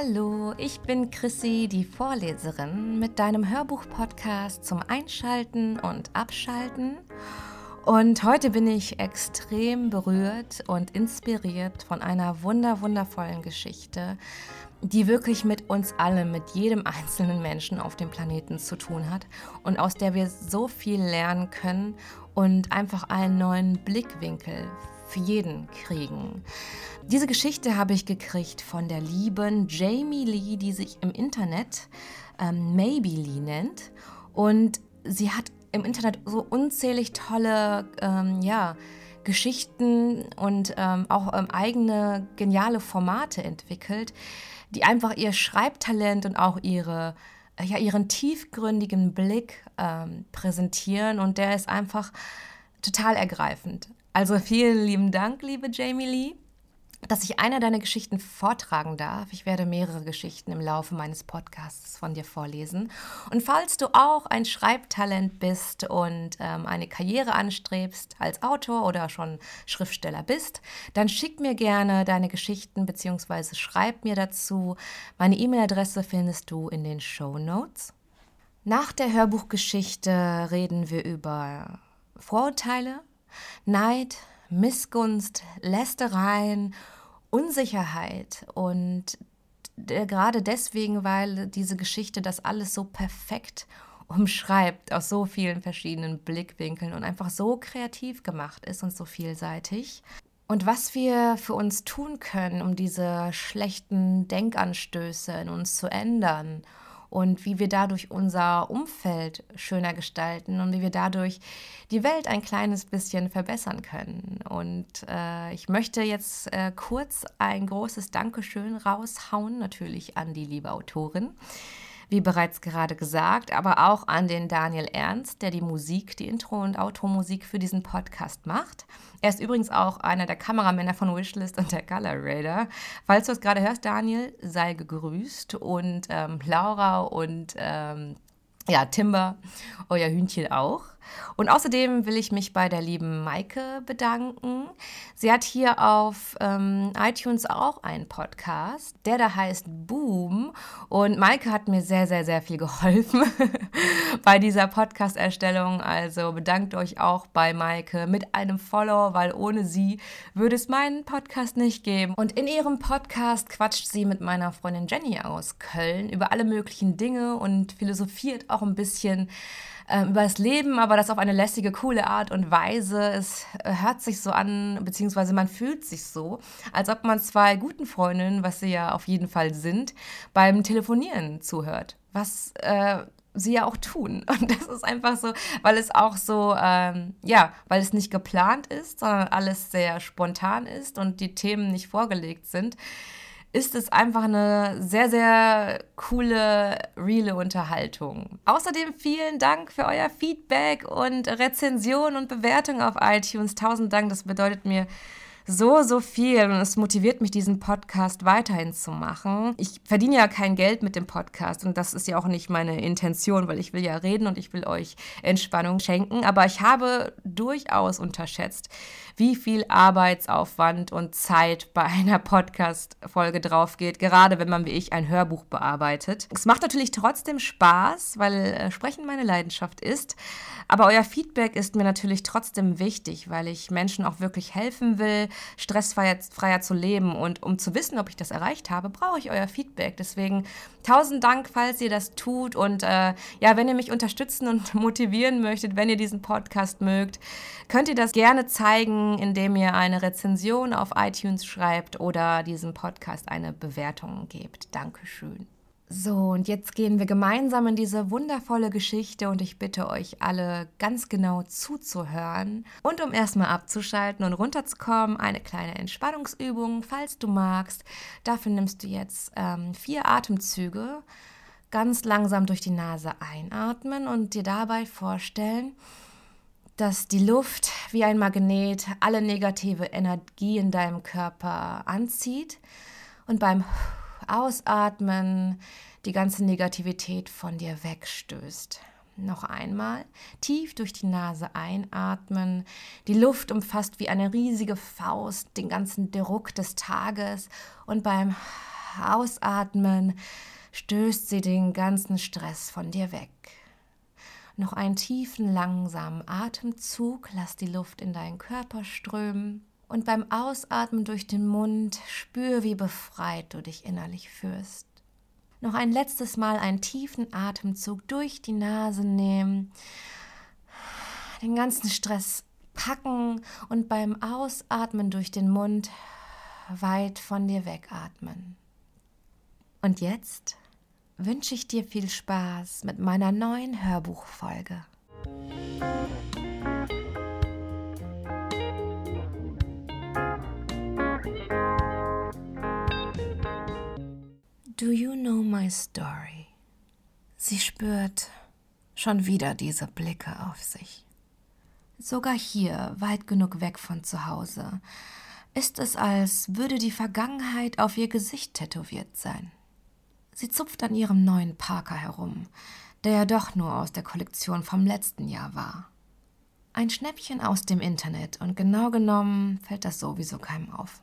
Hallo, ich bin Chrissy, die Vorleserin mit deinem Hörbuch-Podcast zum Einschalten und Abschalten. Und heute bin ich extrem berührt und inspiriert von einer wunder wundervollen Geschichte, die wirklich mit uns allen, mit jedem einzelnen Menschen auf dem Planeten zu tun hat und aus der wir so viel lernen können und einfach einen neuen Blickwinkel für jeden kriegen. Diese Geschichte habe ich gekriegt von der lieben Jamie Lee, die sich im Internet ähm, Maybe Lee nennt. Und sie hat im Internet so unzählig tolle, ähm, ja, Geschichten und ähm, auch ähm, eigene geniale Formate entwickelt, die einfach ihr Schreibtalent und auch ihre, ja, ihren tiefgründigen Blick ähm, präsentieren. Und der ist einfach total ergreifend. Also vielen lieben Dank, liebe Jamie Lee dass ich eine deiner Geschichten vortragen darf. Ich werde mehrere Geschichten im Laufe meines Podcasts von dir vorlesen. Und falls du auch ein Schreibtalent bist und ähm, eine Karriere anstrebst als Autor oder schon Schriftsteller bist, dann schick mir gerne deine Geschichten bzw. schreib mir dazu. Meine E-Mail-Adresse findest du in den Show Notes. Nach der Hörbuchgeschichte reden wir über Vorurteile, Neid, Missgunst, Lästereien, Unsicherheit und gerade deswegen, weil diese Geschichte das alles so perfekt umschreibt aus so vielen verschiedenen Blickwinkeln und einfach so kreativ gemacht ist und so vielseitig. Und was wir für uns tun können, um diese schlechten Denkanstöße in uns zu ändern und wie wir dadurch unser Umfeld schöner gestalten und wie wir dadurch die Welt ein kleines bisschen verbessern können. Und äh, ich möchte jetzt äh, kurz ein großes Dankeschön raushauen, natürlich an die liebe Autorin wie bereits gerade gesagt, aber auch an den Daniel Ernst, der die Musik, die Intro- und Outro-Musik für diesen Podcast macht. Er ist übrigens auch einer der Kameramänner von Wishlist und der Color Raider. Falls du es gerade hörst, Daniel, sei gegrüßt und ähm, Laura und ähm, ja, Timber, euer Hühnchen auch. Und außerdem will ich mich bei der lieben Maike bedanken. Sie hat hier auf ähm, iTunes auch einen Podcast, der da heißt Boom. Und Maike hat mir sehr, sehr, sehr viel geholfen bei dieser Podcast-Erstellung. Also bedankt euch auch bei Maike mit einem Follow, weil ohne sie würde es meinen Podcast nicht geben. Und in ihrem Podcast quatscht sie mit meiner Freundin Jenny aus Köln über alle möglichen Dinge und philosophiert auch ein bisschen äh, über das Leben, aber das auf eine lässige, coole Art und Weise. Es äh, hört sich so an, beziehungsweise man fühlt sich so, als ob man zwei guten Freundinnen, was sie ja auf jeden Fall sind, beim Telefonieren zuhört. Was äh, sie ja auch tun. Und das ist einfach so, weil es auch so, ähm, ja, weil es nicht geplant ist, sondern alles sehr spontan ist und die Themen nicht vorgelegt sind ist es einfach eine sehr, sehr coole, reale Unterhaltung. Außerdem vielen Dank für euer Feedback und Rezension und Bewertung auf iTunes. Tausend Dank, das bedeutet mir so, so viel und es motiviert mich, diesen Podcast weiterhin zu machen. Ich verdiene ja kein Geld mit dem Podcast und das ist ja auch nicht meine Intention, weil ich will ja reden und ich will euch Entspannung schenken. Aber ich habe durchaus unterschätzt, wie viel Arbeitsaufwand und Zeit bei einer Podcast-Folge drauf geht, gerade wenn man wie ich ein Hörbuch bearbeitet. Es macht natürlich trotzdem Spaß, weil äh, Sprechen meine Leidenschaft ist. Aber euer Feedback ist mir natürlich trotzdem wichtig, weil ich Menschen auch wirklich helfen will, stressfreier freier zu leben. Und um zu wissen, ob ich das erreicht habe, brauche ich euer Feedback. Deswegen tausend Dank, falls ihr das tut. Und äh, ja, wenn ihr mich unterstützen und motivieren möchtet, wenn ihr diesen Podcast mögt, könnt ihr das gerne zeigen, indem ihr eine Rezension auf iTunes schreibt oder diesem Podcast eine Bewertung gebt. Dankeschön. So, und jetzt gehen wir gemeinsam in diese wundervolle Geschichte und ich bitte euch alle ganz genau zuzuhören. Und um erstmal abzuschalten und runterzukommen, eine kleine Entspannungsübung, falls du magst. Dafür nimmst du jetzt ähm, vier Atemzüge, ganz langsam durch die Nase einatmen und dir dabei vorstellen, dass die Luft wie ein Magnet alle negative Energie in deinem Körper anzieht und beim Ausatmen die ganze Negativität von dir wegstößt. Noch einmal tief durch die Nase einatmen. Die Luft umfasst wie eine riesige Faust den ganzen Druck des Tages und beim ausatmen, stößt sie den ganzen Stress von dir weg. Noch einen tiefen, langsamen Atemzug, lass die Luft in deinen Körper strömen und beim Ausatmen durch den Mund spür, wie befreit du dich innerlich fühlst. Noch ein letztes Mal einen tiefen Atemzug durch die Nase nehmen, den ganzen Stress packen und beim Ausatmen durch den Mund weit von dir wegatmen. Und jetzt wünsche ich dir viel Spaß mit meiner neuen Hörbuchfolge. Do you know my story? Sie spürt schon wieder diese Blicke auf sich. Sogar hier, weit genug weg von zu Hause, ist es, als würde die Vergangenheit auf ihr Gesicht tätowiert sein. Sie zupft an ihrem neuen Parker herum, der ja doch nur aus der Kollektion vom letzten Jahr war. Ein Schnäppchen aus dem Internet und genau genommen fällt das sowieso keinem auf.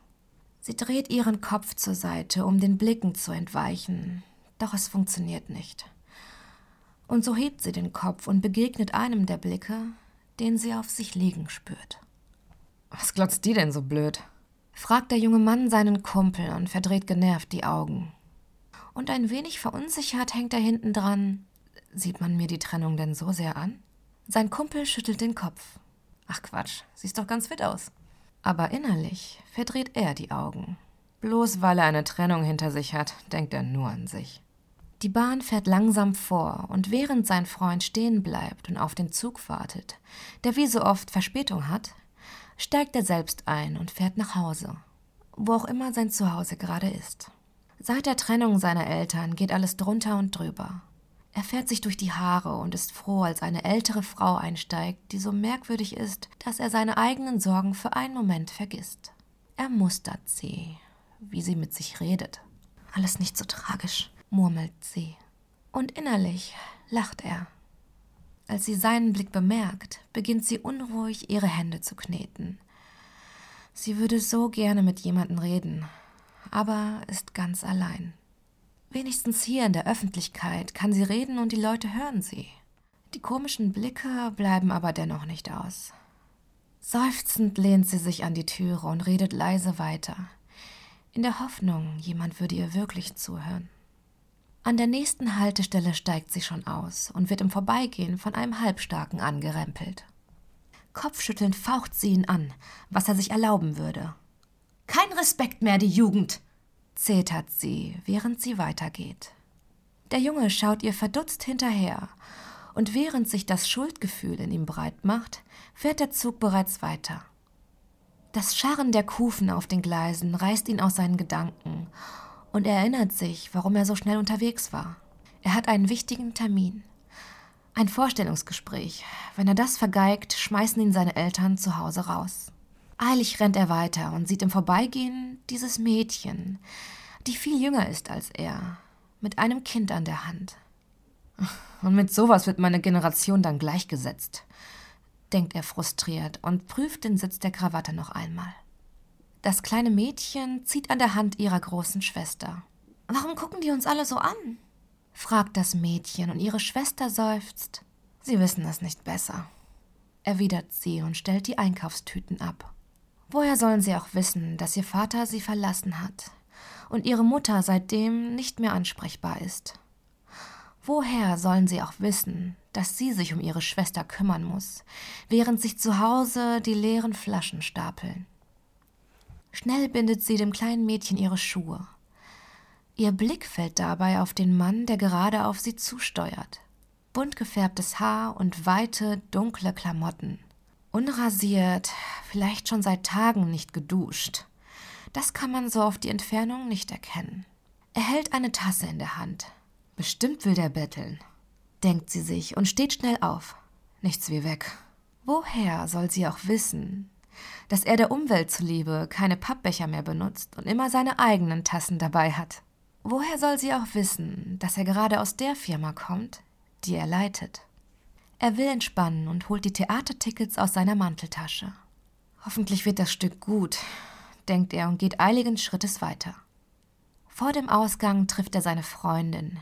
Sie dreht ihren Kopf zur Seite, um den Blicken zu entweichen, doch es funktioniert nicht. Und so hebt sie den Kopf und begegnet einem der Blicke, den sie auf sich liegen spürt. Was glotzt die denn so blöd? fragt der junge Mann seinen Kumpel und verdreht genervt die Augen. Und ein wenig verunsichert hängt er hinten dran. Sieht man mir die Trennung denn so sehr an? Sein Kumpel schüttelt den Kopf. Ach Quatsch, siehst doch ganz fit aus. Aber innerlich verdreht er die Augen. Bloß weil er eine Trennung hinter sich hat, denkt er nur an sich. Die Bahn fährt langsam vor, und während sein Freund stehen bleibt und auf den Zug wartet, der wie so oft Verspätung hat, steigt er selbst ein und fährt nach Hause, wo auch immer sein Zuhause gerade ist. Seit der Trennung seiner Eltern geht alles drunter und drüber. Er fährt sich durch die Haare und ist froh, als eine ältere Frau einsteigt, die so merkwürdig ist, dass er seine eigenen Sorgen für einen Moment vergisst. Er mustert sie, wie sie mit sich redet. Alles nicht so tragisch murmelt sie. Und innerlich lacht er. Als sie seinen Blick bemerkt, beginnt sie unruhig ihre Hände zu kneten. Sie würde so gerne mit jemandem reden, aber ist ganz allein. Wenigstens hier in der Öffentlichkeit kann sie reden und die Leute hören sie. Die komischen Blicke bleiben aber dennoch nicht aus. Seufzend lehnt sie sich an die Türe und redet leise weiter, in der Hoffnung, jemand würde ihr wirklich zuhören. An der nächsten Haltestelle steigt sie schon aus und wird im Vorbeigehen von einem Halbstarken angerempelt. Kopfschüttelnd faucht sie ihn an, was er sich erlauben würde. Kein Respekt mehr, die Jugend! Zetert sie, während sie weitergeht. Der Junge schaut ihr verdutzt hinterher, und während sich das Schuldgefühl in ihm breit macht, fährt der Zug bereits weiter. Das Scharren der Kufen auf den Gleisen reißt ihn aus seinen Gedanken, und er erinnert sich, warum er so schnell unterwegs war. Er hat einen wichtigen Termin. Ein Vorstellungsgespräch. Wenn er das vergeigt, schmeißen ihn seine Eltern zu Hause raus. Eilig rennt er weiter und sieht im Vorbeigehen dieses Mädchen, die viel jünger ist als er, mit einem Kind an der Hand. Und mit sowas wird meine Generation dann gleichgesetzt, denkt er frustriert und prüft den Sitz der Krawatte noch einmal. Das kleine Mädchen zieht an der Hand ihrer großen Schwester. Warum gucken die uns alle so an? fragt das Mädchen und ihre Schwester seufzt. Sie wissen es nicht besser, erwidert sie und stellt die Einkaufstüten ab. Woher sollen sie auch wissen, dass ihr Vater sie verlassen hat und ihre Mutter seitdem nicht mehr ansprechbar ist? Woher sollen sie auch wissen, dass sie sich um ihre Schwester kümmern muss, während sich zu Hause die leeren Flaschen stapeln? Schnell bindet sie dem kleinen Mädchen ihre Schuhe. Ihr Blick fällt dabei auf den Mann, der gerade auf sie zusteuert. Bunt gefärbtes Haar und weite, dunkle Klamotten. Unrasiert, vielleicht schon seit Tagen nicht geduscht. Das kann man so auf die Entfernung nicht erkennen. Er hält eine Tasse in der Hand. Bestimmt will der betteln, denkt sie sich und steht schnell auf. Nichts wie weg. Woher soll sie auch wissen, dass er der Umwelt zuliebe keine Pappbecher mehr benutzt und immer seine eigenen Tassen dabei hat. Woher soll sie auch wissen, dass er gerade aus der Firma kommt, die er leitet? Er will entspannen und holt die Theatertickets aus seiner Manteltasche. Hoffentlich wird das Stück gut, denkt er und geht eiligen Schrittes weiter. Vor dem Ausgang trifft er seine Freundin.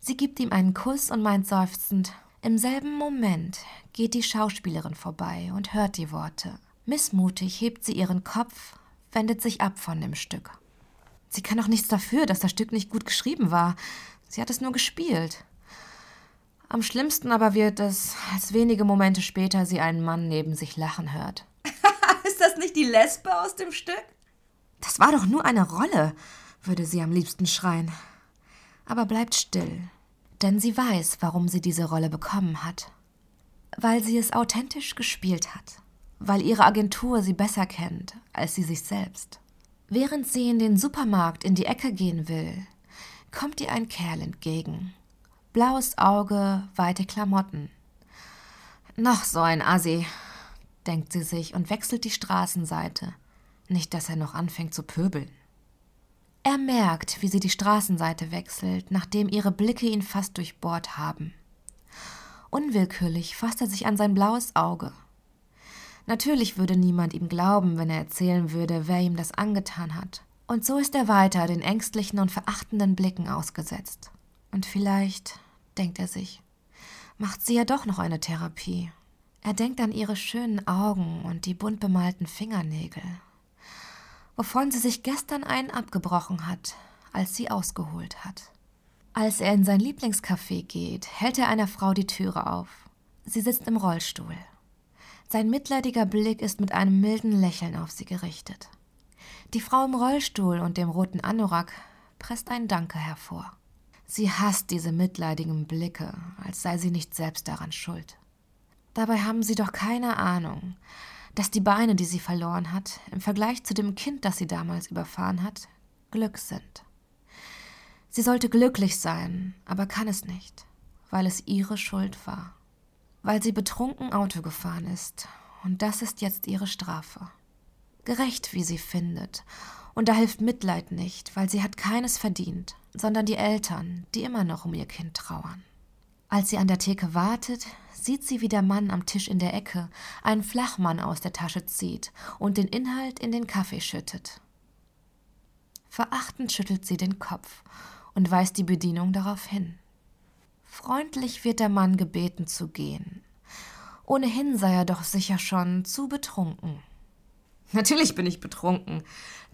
Sie gibt ihm einen Kuss und meint seufzend, im selben Moment geht die Schauspielerin vorbei und hört die Worte. Missmutig hebt sie ihren Kopf, wendet sich ab von dem Stück. Sie kann auch nichts dafür, dass das Stück nicht gut geschrieben war. Sie hat es nur gespielt. Am schlimmsten aber wird es, als wenige Momente später sie einen Mann neben sich lachen hört. Ist das nicht die Lesbe aus dem Stück? Das war doch nur eine Rolle, würde sie am liebsten schreien. Aber bleibt still, denn sie weiß, warum sie diese Rolle bekommen hat. Weil sie es authentisch gespielt hat. Weil ihre Agentur sie besser kennt als sie sich selbst. Während sie in den Supermarkt in die Ecke gehen will, kommt ihr ein Kerl entgegen. Blaues Auge, weite Klamotten. Noch so ein Assi, denkt sie sich und wechselt die Straßenseite. Nicht, dass er noch anfängt zu pöbeln. Er merkt, wie sie die Straßenseite wechselt, nachdem ihre Blicke ihn fast durchbohrt haben. Unwillkürlich fasst er sich an sein blaues Auge. Natürlich würde niemand ihm glauben, wenn er erzählen würde, wer ihm das angetan hat. Und so ist er weiter den ängstlichen und verachtenden Blicken ausgesetzt. Und vielleicht, denkt er sich, macht sie ja doch noch eine Therapie. Er denkt an ihre schönen Augen und die bunt bemalten Fingernägel, wovon sie sich gestern einen abgebrochen hat, als sie ausgeholt hat. Als er in sein Lieblingscafé geht, hält er einer Frau die Türe auf. Sie sitzt im Rollstuhl. Sein mitleidiger Blick ist mit einem milden Lächeln auf sie gerichtet. Die Frau im Rollstuhl und dem roten Anorak presst ein Danke hervor. Sie hasst diese mitleidigen Blicke, als sei sie nicht selbst daran schuld. Dabei haben sie doch keine Ahnung, dass die Beine, die sie verloren hat, im Vergleich zu dem Kind, das sie damals überfahren hat, Glück sind. Sie sollte glücklich sein, aber kann es nicht, weil es ihre Schuld war weil sie betrunken Auto gefahren ist. Und das ist jetzt ihre Strafe. Gerecht, wie sie findet. Und da hilft Mitleid nicht, weil sie hat keines verdient, sondern die Eltern, die immer noch um ihr Kind trauern. Als sie an der Theke wartet, sieht sie, wie der Mann am Tisch in der Ecke einen Flachmann aus der Tasche zieht und den Inhalt in den Kaffee schüttet. Verachtend schüttelt sie den Kopf und weist die Bedienung darauf hin. Freundlich wird der Mann gebeten zu gehen. Ohnehin sei er doch sicher schon zu betrunken. Natürlich bin ich betrunken.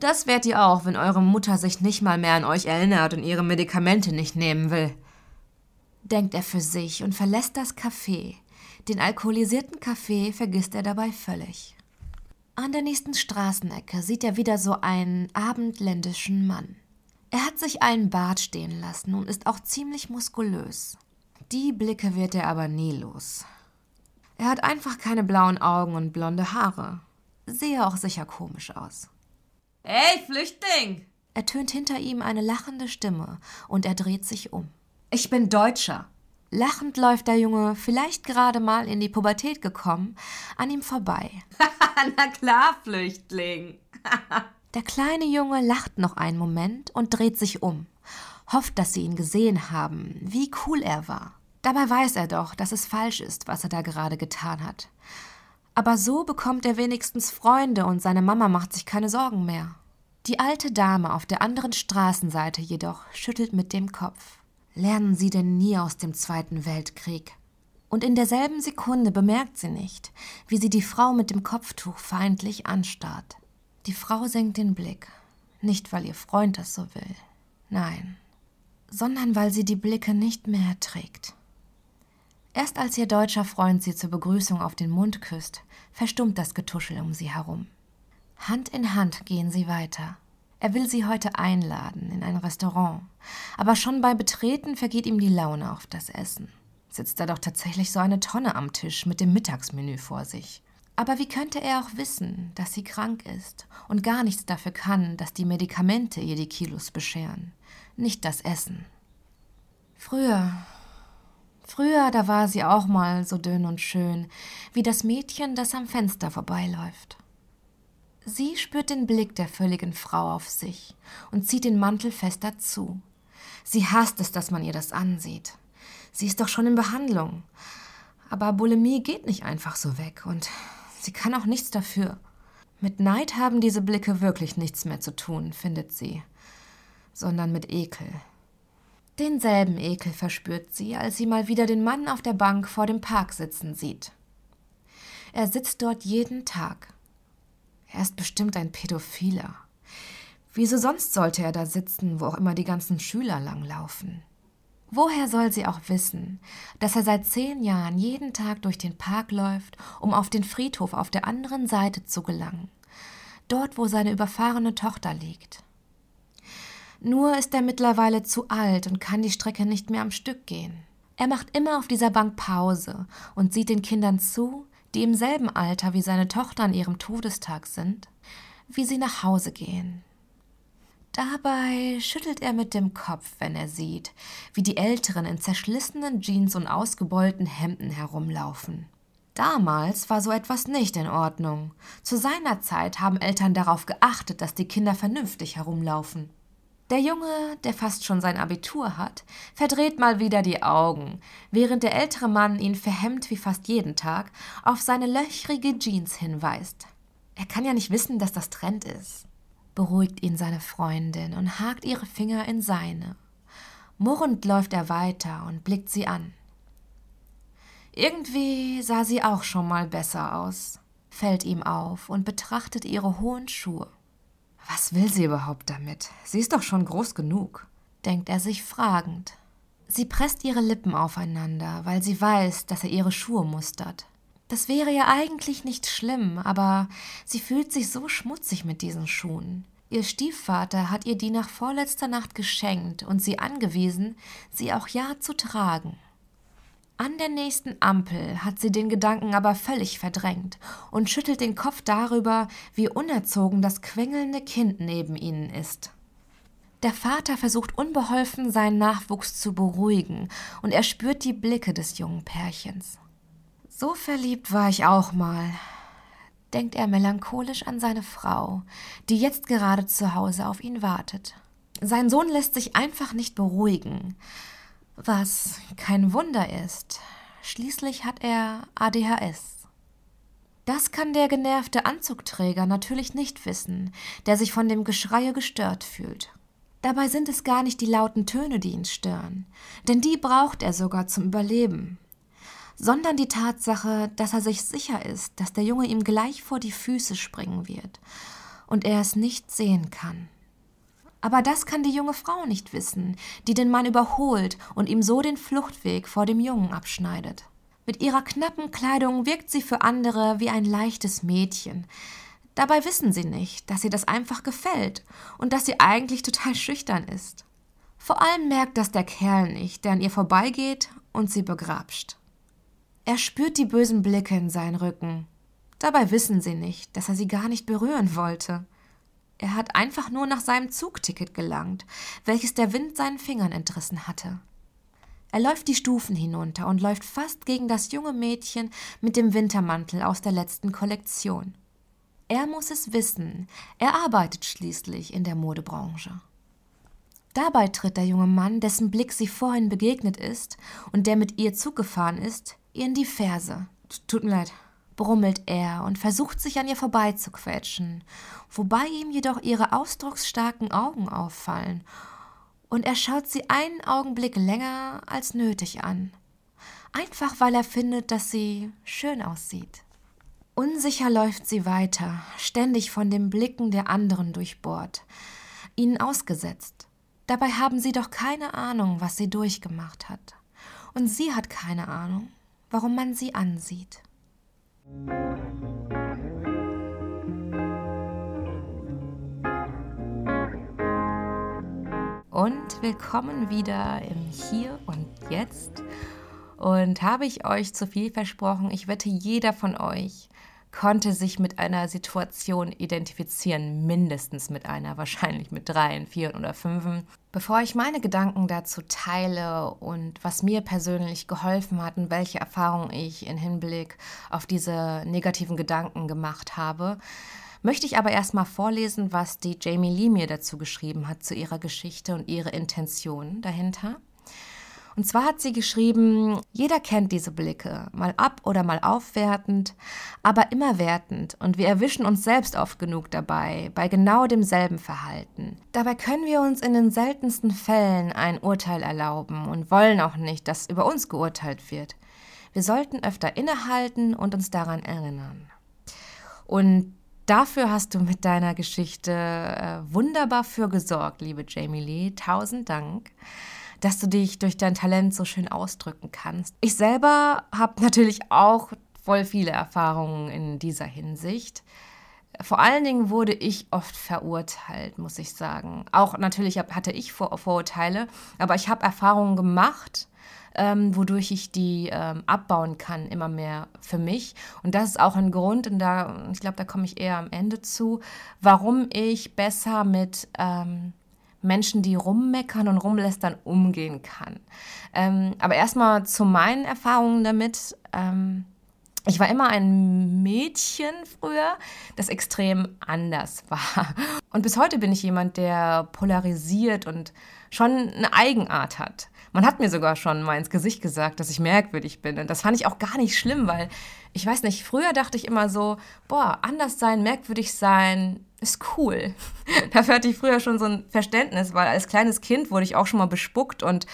Das wärt ihr auch, wenn eure Mutter sich nicht mal mehr an euch erinnert und ihre Medikamente nicht nehmen will. Denkt er für sich und verlässt das Café. Den alkoholisierten Kaffee vergisst er dabei völlig. An der nächsten Straßenecke sieht er wieder so einen abendländischen Mann. Er hat sich einen Bart stehen lassen und ist auch ziemlich muskulös. Die Blicke wird er aber nie los. Er hat einfach keine blauen Augen und blonde Haare. Sehe auch sicher komisch aus. Hey, Flüchtling! Ertönt hinter ihm eine lachende Stimme und er dreht sich um. Ich bin Deutscher. Lachend läuft der Junge, vielleicht gerade mal in die Pubertät gekommen, an ihm vorbei. Na klar, Flüchtling. der kleine Junge lacht noch einen Moment und dreht sich um hofft, dass sie ihn gesehen haben, wie cool er war. Dabei weiß er doch, dass es falsch ist, was er da gerade getan hat. Aber so bekommt er wenigstens Freunde und seine Mama macht sich keine Sorgen mehr. Die alte Dame auf der anderen Straßenseite jedoch schüttelt mit dem Kopf. Lernen Sie denn nie aus dem Zweiten Weltkrieg? Und in derselben Sekunde bemerkt sie nicht, wie sie die Frau mit dem Kopftuch feindlich anstarrt. Die Frau senkt den Blick, nicht weil ihr Freund das so will. Nein, sondern weil sie die Blicke nicht mehr erträgt. Erst als ihr deutscher Freund sie zur Begrüßung auf den Mund küsst, verstummt das Getuschel um sie herum. Hand in Hand gehen sie weiter. Er will sie heute einladen in ein Restaurant, aber schon bei Betreten vergeht ihm die Laune auf das Essen. Sitzt da doch tatsächlich so eine Tonne am Tisch mit dem Mittagsmenü vor sich. Aber wie könnte er auch wissen, dass sie krank ist und gar nichts dafür kann, dass die Medikamente ihr die Kilos bescheren? nicht das Essen. Früher, früher, da war sie auch mal so dünn und schön, wie das Mädchen, das am Fenster vorbeiläuft. Sie spürt den Blick der völligen Frau auf sich und zieht den Mantel fester zu. Sie hasst es, dass man ihr das ansieht. Sie ist doch schon in Behandlung. Aber Bulimie geht nicht einfach so weg und sie kann auch nichts dafür. Mit Neid haben diese Blicke wirklich nichts mehr zu tun, findet sie. sondern mit Ekel. Denselben Ekel verspürt sie, als sie mal wieder den Mann auf der Bank vor dem Park sitzen sieht. Er sitzt dort jeden Tag. Er ist bestimmt ein Pädophiler. Wieso sonst sollte er da sitzen, wo auch immer die ganzen Schüler langlaufen? Woher soll sie auch wissen, dass er seit zehn Jahren jeden Tag durch den Park läuft, um auf den Friedhof auf der anderen Seite zu gelangen, dort wo seine überfahrene Tochter liegt? Nur ist er mittlerweile zu alt und kann die Strecke nicht mehr am Stück gehen. Er macht immer auf dieser Bank Pause und sieht den Kindern zu, die im selben Alter wie seine Tochter an ihrem Todestag sind, wie sie nach Hause gehen. Dabei schüttelt er mit dem Kopf, wenn er sieht, wie die Älteren in zerschlissenen Jeans und ausgebeulten Hemden herumlaufen. Damals war so etwas nicht in Ordnung. Zu seiner Zeit haben Eltern darauf geachtet, dass die Kinder vernünftig herumlaufen. Der Junge, der fast schon sein Abitur hat, verdreht mal wieder die Augen, während der ältere Mann ihn verhemmt wie fast jeden Tag auf seine löchrige Jeans hinweist. Er kann ja nicht wissen, dass das Trend ist. Beruhigt ihn seine Freundin und hakt ihre Finger in seine. Murrend läuft er weiter und blickt sie an. Irgendwie sah sie auch schon mal besser aus, fällt ihm auf und betrachtet ihre hohen Schuhe. Was will sie überhaupt damit? Sie ist doch schon groß genug, denkt er sich fragend. Sie presst ihre Lippen aufeinander, weil sie weiß, dass er ihre Schuhe mustert. Das wäre ja eigentlich nicht schlimm, aber sie fühlt sich so schmutzig mit diesen Schuhen. Ihr Stiefvater hat ihr die nach vorletzter Nacht geschenkt und sie angewiesen, sie auch ja zu tragen. An der nächsten Ampel hat sie den Gedanken aber völlig verdrängt und schüttelt den Kopf darüber, wie unerzogen das quengelnde Kind neben ihnen ist. Der Vater versucht unbeholfen, seinen Nachwuchs zu beruhigen, und er spürt die Blicke des jungen Pärchens. So verliebt war ich auch mal, denkt er melancholisch an seine Frau, die jetzt gerade zu Hause auf ihn wartet. Sein Sohn lässt sich einfach nicht beruhigen. Was kein Wunder ist. Schließlich hat er ADHS. Das kann der genervte Anzugträger natürlich nicht wissen, der sich von dem Geschreie gestört fühlt. Dabei sind es gar nicht die lauten Töne, die ihn stören, denn die braucht er sogar zum Überleben, sondern die Tatsache, dass er sich sicher ist, dass der Junge ihm gleich vor die Füße springen wird und er es nicht sehen kann. Aber das kann die junge Frau nicht wissen, die den Mann überholt und ihm so den Fluchtweg vor dem Jungen abschneidet. Mit ihrer knappen Kleidung wirkt sie für andere wie ein leichtes Mädchen. Dabei wissen sie nicht, dass ihr das einfach gefällt und dass sie eigentlich total schüchtern ist. Vor allem merkt das der Kerl nicht, der an ihr vorbeigeht und sie begrapscht. Er spürt die bösen Blicke in seinen Rücken. Dabei wissen sie nicht, dass er sie gar nicht berühren wollte. Er hat einfach nur nach seinem Zugticket gelangt, welches der Wind seinen Fingern entrissen hatte. Er läuft die Stufen hinunter und läuft fast gegen das junge Mädchen mit dem Wintermantel aus der letzten Kollektion. Er muss es wissen, er arbeitet schließlich in der Modebranche. Dabei tritt der junge Mann, dessen Blick sie vorhin begegnet ist und der mit ihr zugefahren ist, ihr in die Ferse. Tut mir leid, brummelt er und versucht sich an ihr vorbeizuquetschen, wobei ihm jedoch ihre ausdrucksstarken Augen auffallen, und er schaut sie einen Augenblick länger als nötig an, einfach weil er findet, dass sie schön aussieht. Unsicher läuft sie weiter, ständig von den Blicken der anderen durchbohrt, ihnen ausgesetzt. Dabei haben sie doch keine Ahnung, was sie durchgemacht hat. Und sie hat keine Ahnung, warum man sie ansieht. Und willkommen wieder im Hier und Jetzt. Und habe ich euch zu viel versprochen? Ich wette, jeder von euch konnte sich mit einer Situation identifizieren, mindestens mit einer, wahrscheinlich mit dreien, vier oder fünfen. Bevor ich meine Gedanken dazu teile und was mir persönlich geholfen hat und welche Erfahrungen ich in Hinblick auf diese negativen Gedanken gemacht habe, möchte ich aber erstmal vorlesen, was die Jamie Lee mir dazu geschrieben hat zu ihrer Geschichte und ihre Intention dahinter. Und zwar hat sie geschrieben, jeder kennt diese Blicke, mal ab oder mal aufwertend, aber immer wertend und wir erwischen uns selbst oft genug dabei, bei genau demselben Verhalten. Dabei können wir uns in den seltensten Fällen ein Urteil erlauben und wollen auch nicht, dass über uns geurteilt wird. Wir sollten öfter innehalten und uns daran erinnern. Und dafür hast du mit deiner Geschichte äh, wunderbar für gesorgt, liebe Jamie Lee. Tausend Dank dass du dich durch dein Talent so schön ausdrücken kannst. Ich selber habe natürlich auch voll viele Erfahrungen in dieser Hinsicht. Vor allen Dingen wurde ich oft verurteilt, muss ich sagen. Auch natürlich hatte ich Vor Vorurteile, aber ich habe Erfahrungen gemacht, ähm, wodurch ich die ähm, abbauen kann, immer mehr für mich. Und das ist auch ein Grund, und da, ich glaube, da komme ich eher am Ende zu, warum ich besser mit ähm, Menschen, die rummeckern und rumlästern, umgehen kann. Ähm, aber erstmal zu meinen Erfahrungen damit. Ähm, ich war immer ein Mädchen früher, das extrem anders war. Und bis heute bin ich jemand, der polarisiert und schon eine Eigenart hat. Man hat mir sogar schon mal ins Gesicht gesagt, dass ich merkwürdig bin. Und das fand ich auch gar nicht schlimm, weil ich weiß nicht, früher dachte ich immer so, boah, anders sein, merkwürdig sein, ist cool. Dafür hatte ich früher schon so ein Verständnis, weil als kleines Kind wurde ich auch schon mal bespuckt und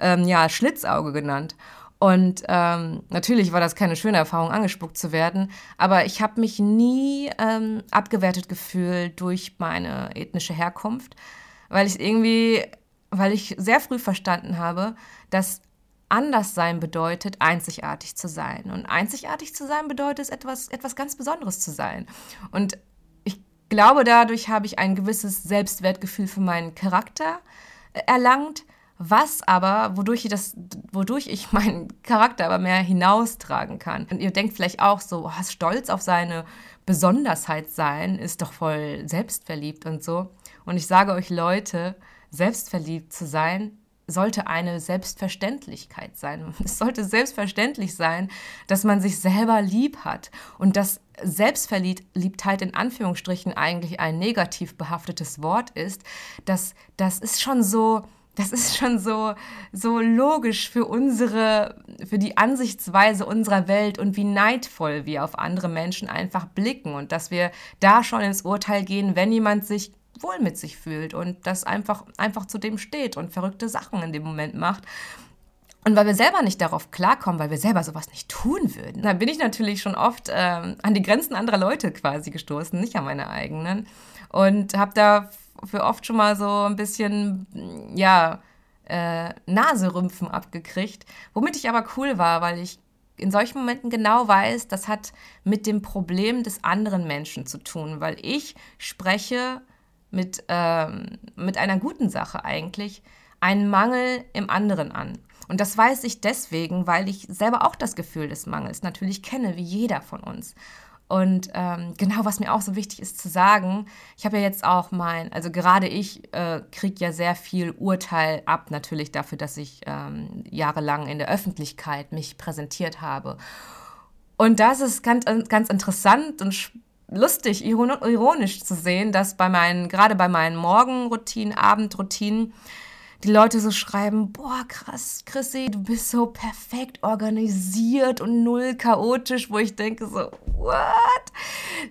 ähm, ja, Schlitzauge genannt. Und ähm, natürlich war das keine schöne Erfahrung, angespuckt zu werden, aber ich habe mich nie ähm, abgewertet gefühlt durch meine ethnische Herkunft, weil ich irgendwie weil ich sehr früh verstanden habe, dass Anderssein bedeutet, einzigartig zu sein. Und einzigartig zu sein bedeutet, etwas, etwas ganz Besonderes zu sein. Und glaube, dadurch habe ich ein gewisses Selbstwertgefühl für meinen Charakter äh, erlangt, was aber, wodurch ich, das, wodurch ich meinen Charakter aber mehr hinaustragen kann. Und ihr denkt vielleicht auch so, oh, stolz auf seine Besondersheit sein, ist doch voll selbstverliebt und so. Und ich sage euch Leute, selbstverliebt zu sein, sollte eine Selbstverständlichkeit sein. Es sollte selbstverständlich sein, dass man sich selber lieb hat und dass Selbstverliebtheit in Anführungsstrichen eigentlich ein negativ behaftetes Wort ist. Das, das ist schon so, das ist schon so, so logisch für unsere, für die Ansichtsweise unserer Welt und wie neidvoll wir auf andere Menschen einfach blicken und dass wir da schon ins Urteil gehen, wenn jemand sich wohl mit sich fühlt und das einfach, einfach zu dem steht und verrückte Sachen in dem Moment macht. Und weil wir selber nicht darauf klarkommen, weil wir selber sowas nicht tun würden, dann bin ich natürlich schon oft ähm, an die Grenzen anderer Leute quasi gestoßen, nicht an meine eigenen. Und habe da für oft schon mal so ein bisschen, ja, äh, Naserümpfen abgekriegt. Womit ich aber cool war, weil ich in solchen Momenten genau weiß, das hat mit dem Problem des anderen Menschen zu tun, weil ich spreche mit, ähm, mit einer guten Sache eigentlich einen Mangel im anderen an. Und das weiß ich deswegen, weil ich selber auch das Gefühl des Mangels natürlich kenne, wie jeder von uns. Und ähm, genau, was mir auch so wichtig ist zu sagen, ich habe ja jetzt auch mein, also gerade ich äh, kriege ja sehr viel Urteil ab, natürlich dafür, dass ich ähm, jahrelang in der Öffentlichkeit mich präsentiert habe. Und das ist ganz, ganz interessant und lustig, ironisch zu sehen, dass bei meinen, gerade bei meinen Morgenroutinen, Abendroutinen, die Leute so schreiben, boah, krass, Chrissy, du bist so perfekt organisiert und null chaotisch, wo ich denke so, what?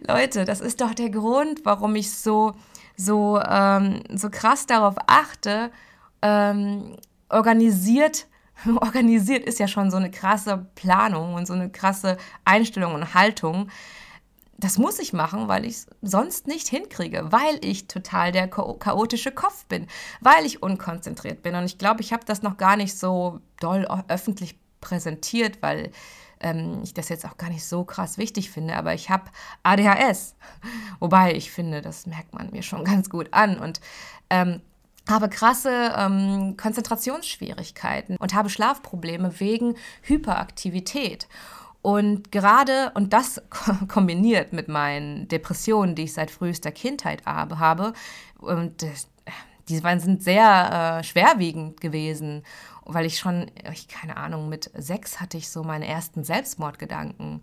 Leute, das ist doch der Grund, warum ich so, so, ähm, so krass darauf achte, ähm, organisiert organisiert ist ja schon so eine krasse Planung und so eine krasse Einstellung und Haltung das muss ich machen, weil ich es sonst nicht hinkriege, weil ich total der chaotische Kopf bin, weil ich unkonzentriert bin. Und ich glaube, ich habe das noch gar nicht so doll öffentlich präsentiert, weil ähm, ich das jetzt auch gar nicht so krass wichtig finde. Aber ich habe ADHS, wobei ich finde, das merkt man mir schon ganz gut an. Und ähm, habe krasse ähm, Konzentrationsschwierigkeiten und habe Schlafprobleme wegen Hyperaktivität. Und gerade, und das kombiniert mit meinen Depressionen, die ich seit frühester Kindheit habe, und die sind sehr äh, schwerwiegend gewesen, weil ich schon, ich, keine Ahnung, mit sechs hatte ich so meine ersten Selbstmordgedanken.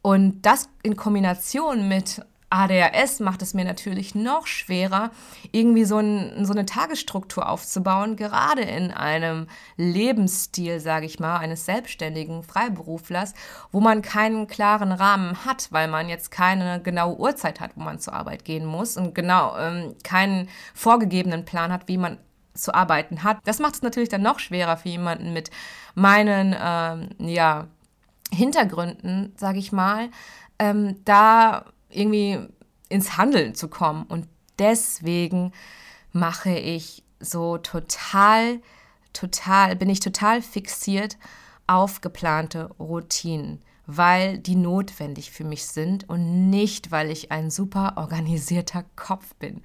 Und das in Kombination mit ADHS macht es mir natürlich noch schwerer, irgendwie so, ein, so eine Tagesstruktur aufzubauen, gerade in einem Lebensstil, sage ich mal, eines selbstständigen Freiberuflers, wo man keinen klaren Rahmen hat, weil man jetzt keine genaue Uhrzeit hat, wo man zur Arbeit gehen muss und genau ähm, keinen vorgegebenen Plan hat, wie man zu arbeiten hat. Das macht es natürlich dann noch schwerer für jemanden mit meinen ähm, ja, Hintergründen, sage ich mal, ähm, da irgendwie ins Handeln zu kommen. Und deswegen mache ich so total, total, bin ich total fixiert auf geplante Routinen, weil die notwendig für mich sind und nicht, weil ich ein super organisierter Kopf bin.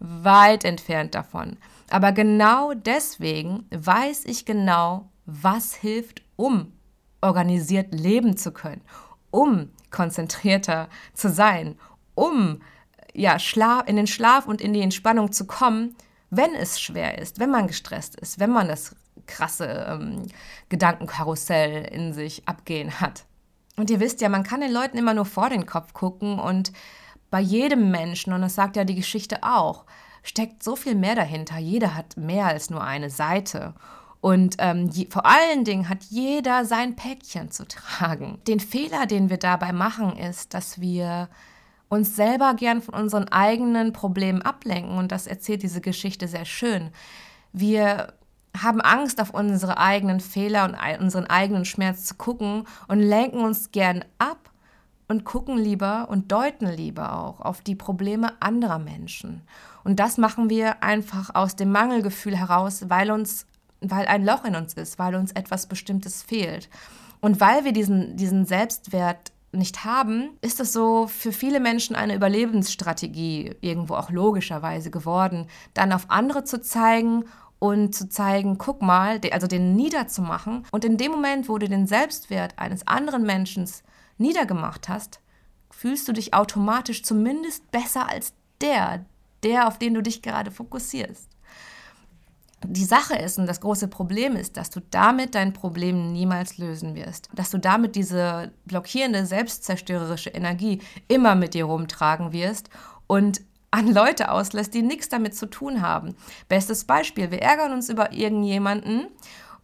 Weit entfernt davon. Aber genau deswegen weiß ich genau, was hilft, um organisiert leben zu können, um konzentrierter zu sein, um ja, Schlaf, in den Schlaf und in die Entspannung zu kommen, wenn es schwer ist, wenn man gestresst ist, wenn man das krasse ähm, Gedankenkarussell in sich abgehen hat. Und ihr wisst ja, man kann den Leuten immer nur vor den Kopf gucken und bei jedem Menschen, und das sagt ja die Geschichte auch, steckt so viel mehr dahinter. Jeder hat mehr als nur eine Seite. Und ähm, je, vor allen Dingen hat jeder sein Päckchen zu tragen. Den Fehler, den wir dabei machen, ist, dass wir uns selber gern von unseren eigenen Problemen ablenken. Und das erzählt diese Geschichte sehr schön. Wir haben Angst, auf unsere eigenen Fehler und unseren eigenen Schmerz zu gucken und lenken uns gern ab und gucken lieber und deuten lieber auch auf die Probleme anderer Menschen. Und das machen wir einfach aus dem Mangelgefühl heraus, weil uns weil ein Loch in uns ist, weil uns etwas Bestimmtes fehlt. Und weil wir diesen, diesen Selbstwert nicht haben, ist es so für viele Menschen eine Überlebensstrategie, irgendwo auch logischerweise geworden, dann auf andere zu zeigen und zu zeigen, guck mal, also den niederzumachen. Und in dem Moment, wo du den Selbstwert eines anderen Menschen niedergemacht hast, fühlst du dich automatisch zumindest besser als der, der, auf den du dich gerade fokussierst die Sache ist und das große Problem ist, dass du damit dein Problem niemals lösen wirst. Dass du damit diese blockierende, selbstzerstörerische Energie immer mit dir rumtragen wirst und an Leute auslässt, die nichts damit zu tun haben. Bestes Beispiel, wir ärgern uns über irgendjemanden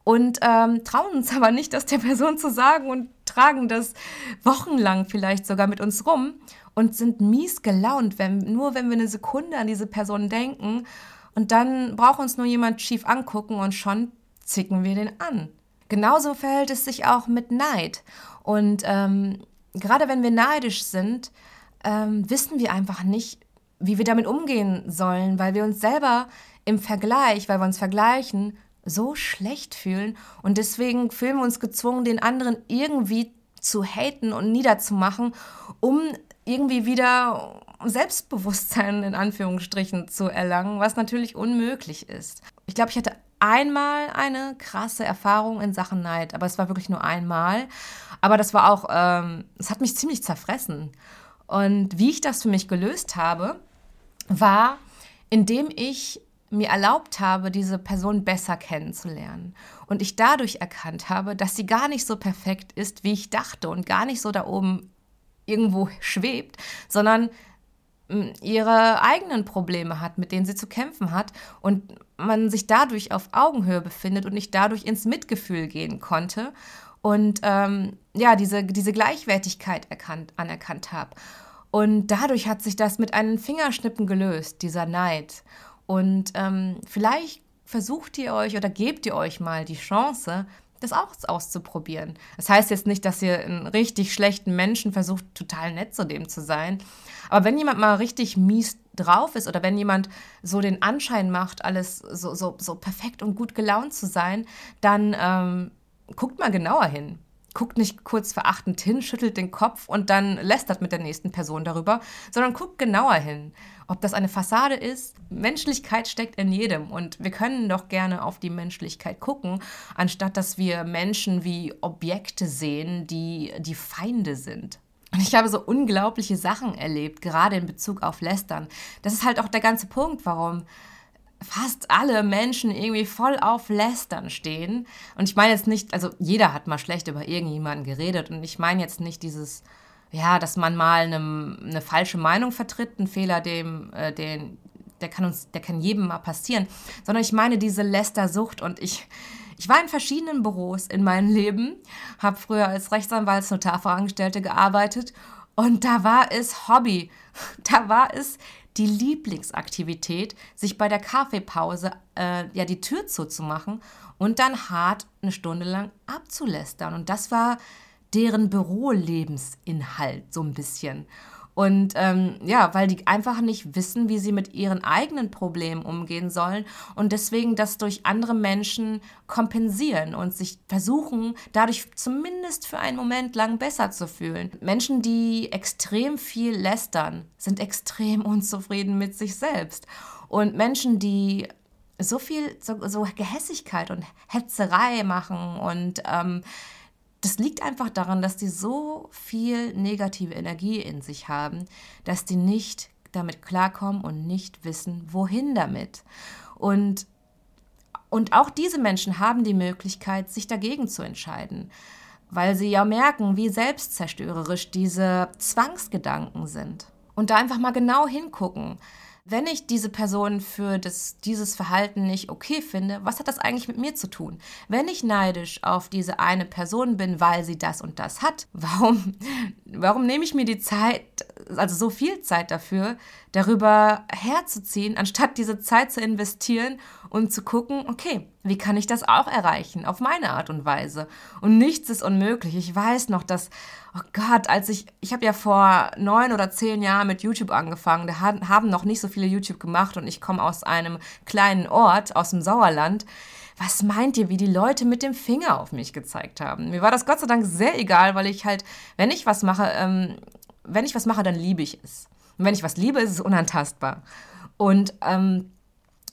und ähm, trauen uns aber nicht, das der Person zu sagen und tragen das wochenlang vielleicht sogar mit uns rum und sind mies gelaunt, wenn, nur wenn wir eine Sekunde an diese Person denken und dann braucht uns nur jemand schief angucken und schon zicken wir den an. Genauso verhält es sich auch mit Neid. Und ähm, gerade wenn wir neidisch sind, ähm, wissen wir einfach nicht, wie wir damit umgehen sollen, weil wir uns selber im Vergleich, weil wir uns vergleichen, so schlecht fühlen. Und deswegen fühlen wir uns gezwungen, den anderen irgendwie zu haten und niederzumachen, um irgendwie wieder Selbstbewusstsein in Anführungsstrichen zu erlangen, was natürlich unmöglich ist. Ich glaube, ich hatte einmal eine krasse Erfahrung in Sachen Neid, aber es war wirklich nur einmal. Aber das war auch, ähm, es hat mich ziemlich zerfressen. Und wie ich das für mich gelöst habe, war, indem ich mir erlaubt habe, diese Person besser kennenzulernen. Und ich dadurch erkannt habe, dass sie gar nicht so perfekt ist, wie ich dachte und gar nicht so da oben irgendwo schwebt, sondern ihre eigenen Probleme hat, mit denen sie zu kämpfen hat und man sich dadurch auf Augenhöhe befindet und nicht dadurch ins Mitgefühl gehen konnte und ähm, ja, diese, diese Gleichwertigkeit erkannt, anerkannt habe. Und dadurch hat sich das mit einem Fingerschnippen gelöst, dieser Neid. Und ähm, vielleicht versucht ihr euch oder gebt ihr euch mal die Chance, das auch auszuprobieren. Das heißt jetzt nicht, dass ihr einen richtig schlechten Menschen versucht, total nett zu dem zu sein. Aber wenn jemand mal richtig mies drauf ist oder wenn jemand so den Anschein macht, alles so, so, so perfekt und gut gelaunt zu sein, dann ähm, guckt mal genauer hin guckt nicht kurz verachtend hin, schüttelt den Kopf und dann lästert mit der nächsten Person darüber, sondern guckt genauer hin. Ob das eine Fassade ist, Menschlichkeit steckt in jedem und wir können doch gerne auf die Menschlichkeit gucken, anstatt dass wir Menschen wie Objekte sehen, die die Feinde sind. Und ich habe so unglaubliche Sachen erlebt, gerade in Bezug auf Lästern. Das ist halt auch der ganze Punkt, warum fast alle Menschen irgendwie voll auf Lästern stehen. Und ich meine jetzt nicht, also jeder hat mal schlecht über irgendjemanden geredet. Und ich meine jetzt nicht dieses ja, dass man mal eine, eine falsche Meinung vertritt, ein Fehler, dem, äh, den, der kann uns, der kann jedem mal passieren, sondern ich meine diese Lästersucht. Und ich, ich war in verschiedenen Büros in meinem Leben, habe früher als Rechtsanwalts-Notarfachangestellte gearbeitet. Und da war es Hobby, da war es die Lieblingsaktivität, sich bei der Kaffeepause äh, ja die Tür zuzumachen und dann hart eine Stunde lang abzulästern. Und das war deren Bürolebensinhalt so ein bisschen. Und ähm, ja, weil die einfach nicht wissen, wie sie mit ihren eigenen Problemen umgehen sollen und deswegen das durch andere Menschen kompensieren und sich versuchen, dadurch zumindest für einen Moment lang besser zu fühlen. Menschen, die extrem viel lästern, sind extrem unzufrieden mit sich selbst. Und Menschen, die so viel, so, so Gehässigkeit und Hetzerei machen und ähm, das liegt einfach daran, dass die so viel negative Energie in sich haben, dass die nicht damit klarkommen und nicht wissen, wohin damit. Und, und auch diese Menschen haben die Möglichkeit, sich dagegen zu entscheiden, weil sie ja merken, wie selbstzerstörerisch diese Zwangsgedanken sind. Und da einfach mal genau hingucken wenn ich diese Person für das, dieses Verhalten nicht okay finde, was hat das eigentlich mit mir zu tun? Wenn ich neidisch auf diese eine Person bin, weil sie das und das hat, warum, warum nehme ich mir die Zeit, also so viel Zeit dafür, darüber herzuziehen, anstatt diese Zeit zu investieren und zu gucken, okay, wie kann ich das auch erreichen, auf meine Art und Weise? Und nichts ist unmöglich. Ich weiß noch, dass, oh Gott, als ich, ich habe ja vor neun oder zehn Jahren mit YouTube angefangen, da haben noch nicht so viele YouTube gemacht und ich komme aus einem kleinen Ort, aus dem Sauerland. Was meint ihr, wie die Leute mit dem Finger auf mich gezeigt haben? Mir war das Gott sei Dank sehr egal, weil ich halt, wenn ich was mache, ähm, wenn ich was mache, dann liebe ich es. Und wenn ich was liebe, ist es unantastbar. Und ähm,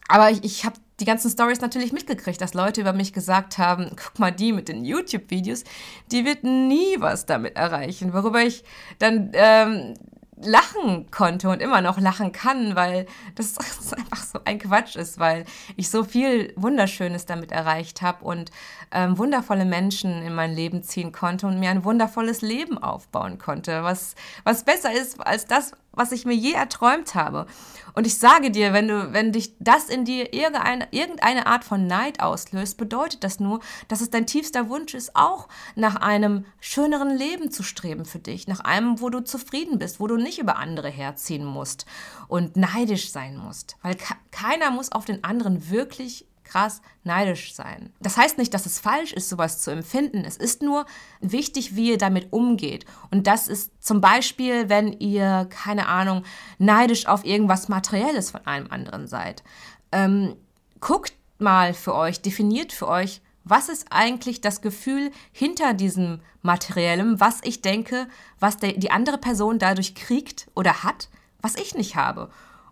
aber ich, ich habe die ganzen Stories natürlich mitgekriegt, dass Leute über mich gesagt haben, guck mal, die mit den YouTube-Videos, die wird nie was damit erreichen. Worüber ich dann ähm, lachen konnte und immer noch lachen kann, weil das einfach so ein Quatsch ist, weil ich so viel Wunderschönes damit erreicht habe und ähm, wundervolle Menschen in mein Leben ziehen konnte und mir ein wundervolles Leben aufbauen konnte, was, was besser ist als das, was ich mir je erträumt habe. Und ich sage dir, wenn du, wenn dich das in dir irgendeine, irgendeine Art von Neid auslöst, bedeutet das nur, dass es dein tiefster Wunsch ist, auch nach einem schöneren Leben zu streben für dich, nach einem, wo du zufrieden bist, wo du nicht über andere herziehen musst und neidisch sein musst. Weil keiner muss auf den anderen wirklich krass neidisch sein. Das heißt nicht, dass es falsch ist, sowas zu empfinden. Es ist nur wichtig, wie ihr damit umgeht. Und das ist zum Beispiel, wenn ihr, keine Ahnung, neidisch auf irgendwas Materielles von einem anderen seid. Ähm, guckt mal für euch, definiert für euch, was ist eigentlich das Gefühl hinter diesem Materiellem, was ich denke, was die andere Person dadurch kriegt oder hat, was ich nicht habe.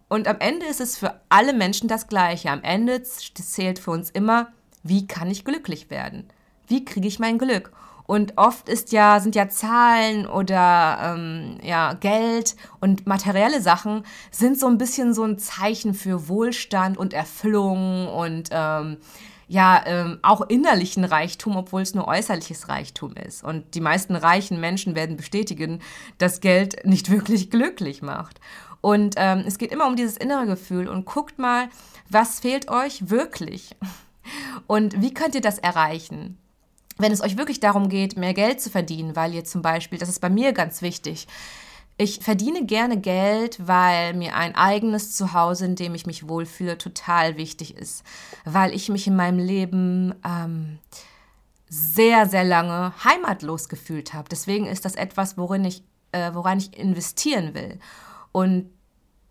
Und am Ende ist es für alle Menschen das Gleiche. Am Ende zählt für uns immer, wie kann ich glücklich werden? Wie kriege ich mein Glück? Und oft ist ja, sind ja Zahlen oder ähm, ja, Geld und materielle Sachen sind so ein bisschen so ein Zeichen für Wohlstand und Erfüllung und ähm, ja, ähm, auch innerlichen Reichtum, obwohl es nur äußerliches Reichtum ist. Und die meisten reichen Menschen werden bestätigen, dass Geld nicht wirklich glücklich macht. Und ähm, es geht immer um dieses innere Gefühl und guckt mal, was fehlt euch wirklich und wie könnt ihr das erreichen? Wenn es euch wirklich darum geht, mehr Geld zu verdienen, weil ihr zum Beispiel, das ist bei mir ganz wichtig, ich verdiene gerne Geld, weil mir ein eigenes Zuhause, in dem ich mich wohlfühle, total wichtig ist. Weil ich mich in meinem Leben ähm, sehr, sehr lange heimatlos gefühlt habe. Deswegen ist das etwas, worin ich, äh, woran ich investieren will. Und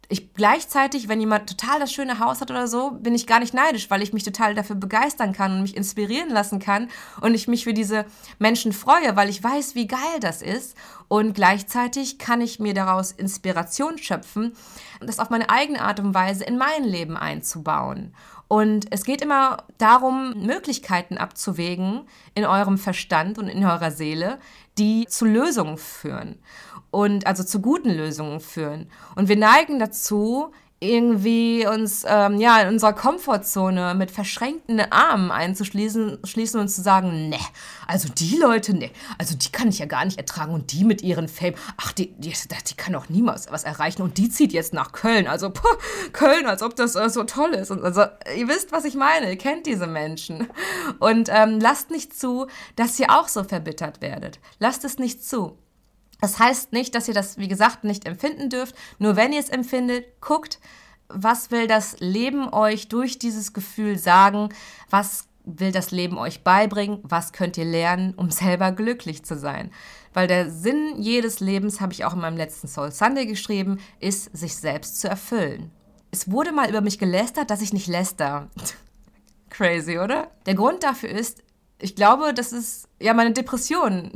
ich gleichzeitig, wenn jemand total das schöne Haus hat oder so, bin ich gar nicht neidisch, weil ich mich total dafür begeistern kann und mich inspirieren lassen kann und ich mich für diese Menschen freue, weil ich weiß, wie geil das ist. Und gleichzeitig kann ich mir daraus Inspiration schöpfen, das auf meine eigene Art und Weise in mein Leben einzubauen. Und es geht immer darum, Möglichkeiten abzuwägen in eurem Verstand und in eurer Seele, die zu Lösungen führen und also zu guten Lösungen führen. Und wir neigen dazu, irgendwie uns ähm, ja in unserer Komfortzone mit verschränkten Armen einzuschließen schließen und zu sagen, ne, also die Leute, ne, also die kann ich ja gar nicht ertragen und die mit ihren Fame, ach, die, die, die kann auch niemals was erreichen und die zieht jetzt nach Köln, also puh, Köln, als ob das äh, so toll ist. Und also ihr wisst, was ich meine, ihr kennt diese Menschen. Und ähm, lasst nicht zu, dass ihr auch so verbittert werdet. Lasst es nicht zu. Das heißt nicht, dass ihr das, wie gesagt, nicht empfinden dürft. Nur wenn ihr es empfindet, guckt, was will das Leben euch durch dieses Gefühl sagen? Was will das Leben euch beibringen? Was könnt ihr lernen, um selber glücklich zu sein? Weil der Sinn jedes Lebens, habe ich auch in meinem letzten Soul Sunday geschrieben, ist, sich selbst zu erfüllen. Es wurde mal über mich gelästert, dass ich nicht läster. Crazy, oder? Der Grund dafür ist, ich glaube, das ist ja meine Depression.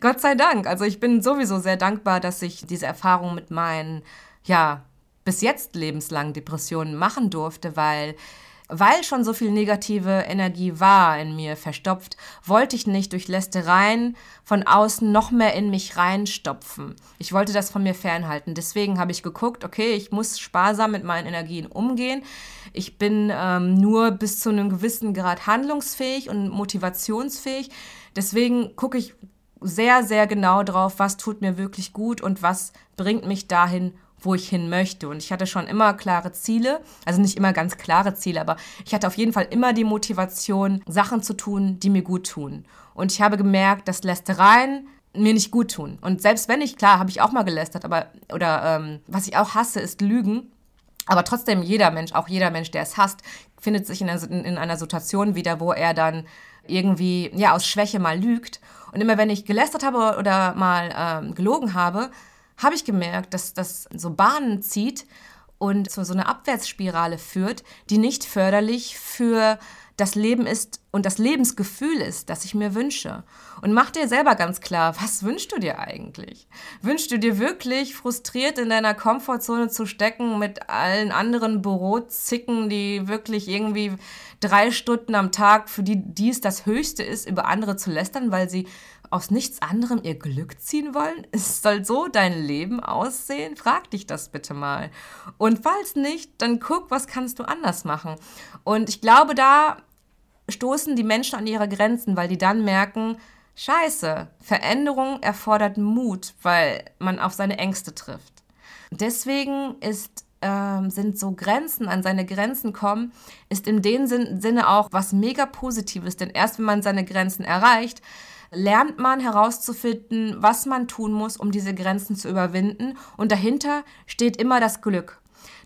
Gott sei Dank. Also ich bin sowieso sehr dankbar, dass ich diese Erfahrung mit meinen, ja, bis jetzt lebenslangen Depressionen machen durfte, weil weil schon so viel negative Energie war in mir verstopft, wollte ich nicht durch Lästereien von außen noch mehr in mich reinstopfen. Ich wollte das von mir fernhalten. Deswegen habe ich geguckt, okay, ich muss sparsam mit meinen Energien umgehen. Ich bin ähm, nur bis zu einem gewissen Grad handlungsfähig und motivationsfähig. Deswegen gucke ich sehr, sehr genau drauf, was tut mir wirklich gut und was bringt mich dahin, wo ich hin möchte. Und ich hatte schon immer klare Ziele, also nicht immer ganz klare Ziele, aber ich hatte auf jeden Fall immer die Motivation, Sachen zu tun, die mir gut tun. Und ich habe gemerkt, dass Lästereien mir nicht gut tun. Und selbst wenn ich, klar, habe ich auch mal gelästert, aber, oder ähm, was ich auch hasse, ist Lügen. Aber trotzdem, jeder Mensch, auch jeder Mensch, der es hasst, findet sich in einer, in einer Situation wieder, wo er dann irgendwie, ja, aus Schwäche mal lügt. Und immer wenn ich gelästert habe oder mal ähm, gelogen habe, habe ich gemerkt, dass das so Bahnen zieht und zu so einer Abwärtsspirale führt, die nicht förderlich für das Leben ist und das Lebensgefühl ist, das ich mir wünsche. Und mach dir selber ganz klar, was wünschst du dir eigentlich? Wünschst du dir wirklich frustriert in deiner Komfortzone zu stecken mit allen anderen Bürozicken, die wirklich irgendwie drei Stunden am Tag, für die dies das Höchste ist, über andere zu lästern, weil sie aus nichts anderem ihr Glück ziehen wollen? Es soll so dein Leben aussehen? Frag dich das bitte mal. Und falls nicht, dann guck, was kannst du anders machen. Und ich glaube, da stoßen die Menschen an ihre Grenzen, weil die dann merken, scheiße, Veränderung erfordert Mut, weil man auf seine Ängste trifft. Deswegen ist ähm, sind so Grenzen, an seine Grenzen kommen, ist in dem Sinne auch was mega Positives. Denn erst wenn man seine Grenzen erreicht, lernt man herauszufinden, was man tun muss, um diese Grenzen zu überwinden. Und dahinter steht immer das Glück.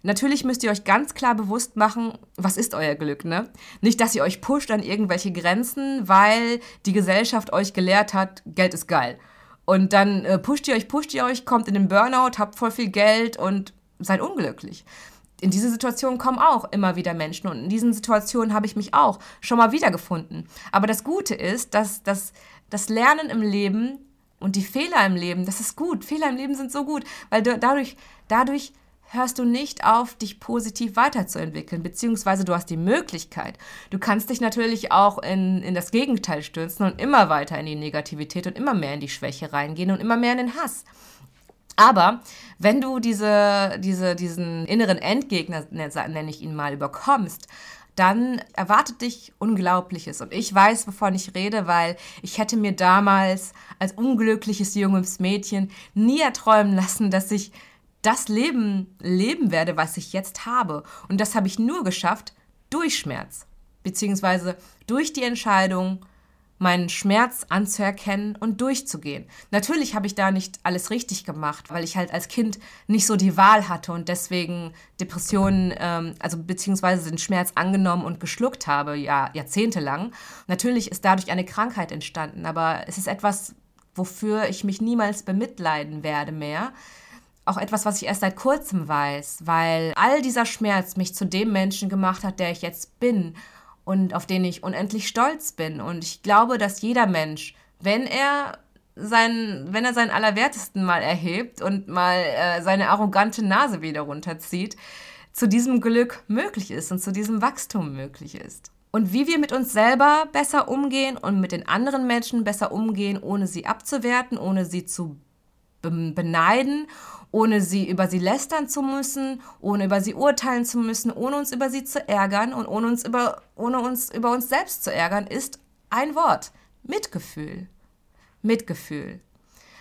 Natürlich müsst ihr euch ganz klar bewusst machen, was ist euer Glück, ne? Nicht, dass ihr euch pusht an irgendwelche Grenzen, weil die Gesellschaft euch gelehrt hat, Geld ist geil. Und dann äh, pusht ihr euch, pusht ihr euch, kommt in den Burnout, habt voll viel Geld und seid unglücklich. In diese Situation kommen auch immer wieder Menschen und in diesen Situationen habe ich mich auch schon mal wiedergefunden. Aber das Gute ist, dass das, das Lernen im Leben und die Fehler im Leben, das ist gut. Fehler im Leben sind so gut, weil du, dadurch, dadurch hörst du nicht auf, dich positiv weiterzuentwickeln, beziehungsweise du hast die Möglichkeit. Du kannst dich natürlich auch in, in das Gegenteil stürzen und immer weiter in die Negativität und immer mehr in die Schwäche reingehen und immer mehr in den Hass. Aber wenn du diese, diese, diesen inneren Endgegner, nenne ich ihn mal, überkommst, dann erwartet dich Unglaubliches. Und ich weiß, wovon ich rede, weil ich hätte mir damals als unglückliches junges Mädchen nie erträumen lassen, dass ich das Leben leben werde, was ich jetzt habe. Und das habe ich nur geschafft durch Schmerz, beziehungsweise durch die Entscheidung, meinen Schmerz anzuerkennen und durchzugehen. Natürlich habe ich da nicht alles richtig gemacht, weil ich halt als Kind nicht so die Wahl hatte und deswegen Depressionen, ähm, also beziehungsweise den Schmerz angenommen und geschluckt habe, ja, jahrzehntelang. Natürlich ist dadurch eine Krankheit entstanden, aber es ist etwas, wofür ich mich niemals bemitleiden werde mehr auch etwas, was ich erst seit kurzem weiß, weil all dieser Schmerz mich zu dem Menschen gemacht hat, der ich jetzt bin und auf den ich unendlich stolz bin. Und ich glaube, dass jeder Mensch, wenn er sein, wenn er seinen Allerwertesten mal erhebt und mal äh, seine arrogante Nase wieder runterzieht, zu diesem Glück möglich ist und zu diesem Wachstum möglich ist. Und wie wir mit uns selber besser umgehen und mit den anderen Menschen besser umgehen, ohne sie abzuwerten, ohne sie zu beneiden, ohne sie über sie lästern zu müssen, ohne über sie urteilen zu müssen, ohne uns über sie zu ärgern und ohne uns über, ohne uns über uns selbst zu ärgern, ist ein Wort. Mitgefühl. Mitgefühl.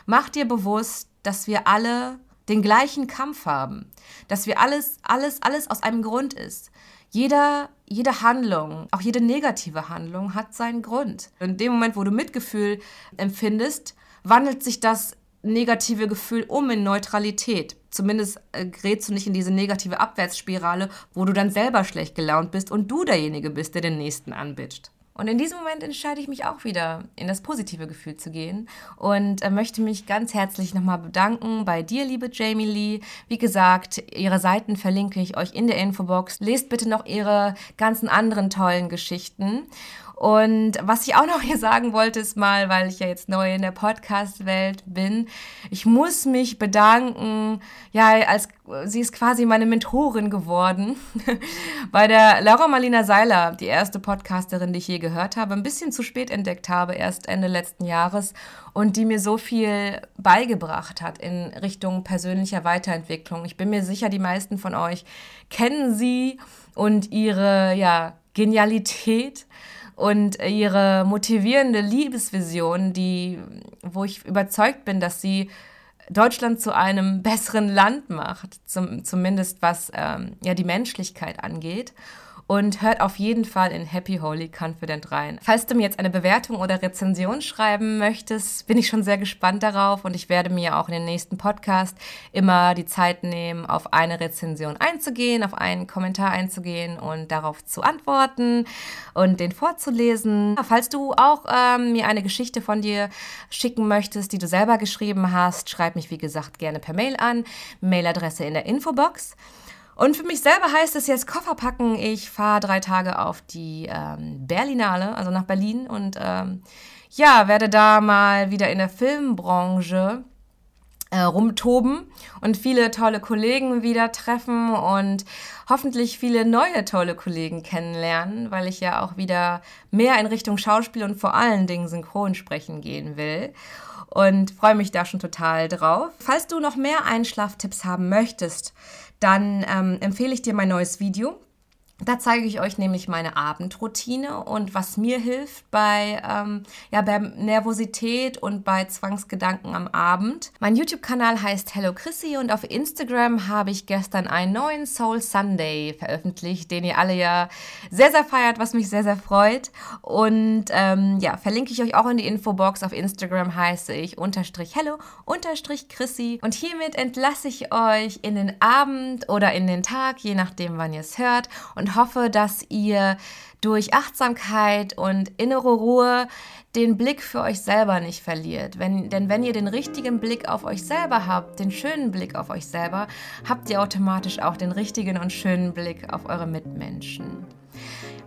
Mach dir bewusst, dass wir alle den gleichen Kampf haben, dass wir alles, alles, alles aus einem Grund ist. Jeder, jede Handlung, auch jede negative Handlung hat seinen Grund. In dem Moment, wo du Mitgefühl empfindest, wandelt sich das negative Gefühl um in Neutralität. Zumindest äh, gerätst du nicht in diese negative Abwärtsspirale, wo du dann selber schlecht gelaunt bist und du derjenige bist, der den Nächsten anbitscht. Und in diesem Moment entscheide ich mich auch wieder, in das positive Gefühl zu gehen und äh, möchte mich ganz herzlich nochmal bedanken bei dir, liebe Jamie Lee. Wie gesagt, ihre Seiten verlinke ich euch in der Infobox. Lest bitte noch ihre ganzen anderen tollen Geschichten. Und was ich auch noch hier sagen wollte, ist mal, weil ich ja jetzt neu in der Podcast-Welt bin, ich muss mich bedanken, ja, als sie ist quasi meine Mentorin geworden, bei der Laura Marlina Seiler, die erste Podcasterin, die ich je gehört habe, ein bisschen zu spät entdeckt habe, erst Ende letzten Jahres und die mir so viel beigebracht hat in Richtung persönlicher Weiterentwicklung. Ich bin mir sicher, die meisten von euch kennen sie und ihre, ja, Genialität und ihre motivierende Liebesvision, die, wo ich überzeugt bin, dass sie Deutschland zu einem besseren Land macht, zum, zumindest was ähm, ja, die Menschlichkeit angeht und hört auf jeden Fall in Happy Holy Confident rein. Falls du mir jetzt eine Bewertung oder Rezension schreiben möchtest, bin ich schon sehr gespannt darauf und ich werde mir auch in den nächsten Podcast immer die Zeit nehmen, auf eine Rezension einzugehen, auf einen Kommentar einzugehen und darauf zu antworten und den vorzulesen. Falls du auch ähm, mir eine Geschichte von dir schicken möchtest, die du selber geschrieben hast, schreib mich wie gesagt gerne per Mail an. Mailadresse in der Infobox. Und für mich selber heißt es jetzt Koffer packen. Ich fahre drei Tage auf die ähm, Berlinale, also nach Berlin und ähm, ja, werde da mal wieder in der Filmbranche äh, rumtoben und viele tolle Kollegen wieder treffen und hoffentlich viele neue tolle Kollegen kennenlernen, weil ich ja auch wieder mehr in Richtung Schauspiel und vor allen Dingen Synchronsprechen gehen will und freue mich da schon total drauf. Falls du noch mehr Einschlaftipps haben möchtest, dann ähm, empfehle ich dir mein neues Video. Da zeige ich euch nämlich meine Abendroutine und was mir hilft bei, ähm, ja, bei Nervosität und bei Zwangsgedanken am Abend. Mein YouTube-Kanal heißt Hello Chrissy und auf Instagram habe ich gestern einen neuen Soul Sunday veröffentlicht, den ihr alle ja sehr, sehr feiert, was mich sehr, sehr freut. Und ähm, ja, verlinke ich euch auch in die Infobox. Auf Instagram heiße ich unterstrich Hello unterstrich Chrissy. Und hiermit entlasse ich euch in den Abend oder in den Tag, je nachdem, wann ihr es hört. Und hoffe, dass ihr durch Achtsamkeit und innere Ruhe den Blick für euch selber nicht verliert. Wenn, denn wenn ihr den richtigen Blick auf euch selber habt, den schönen Blick auf euch selber, habt ihr automatisch auch den richtigen und schönen Blick auf eure Mitmenschen.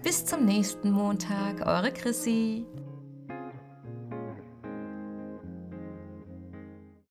Bis zum nächsten Montag, eure Chrissy.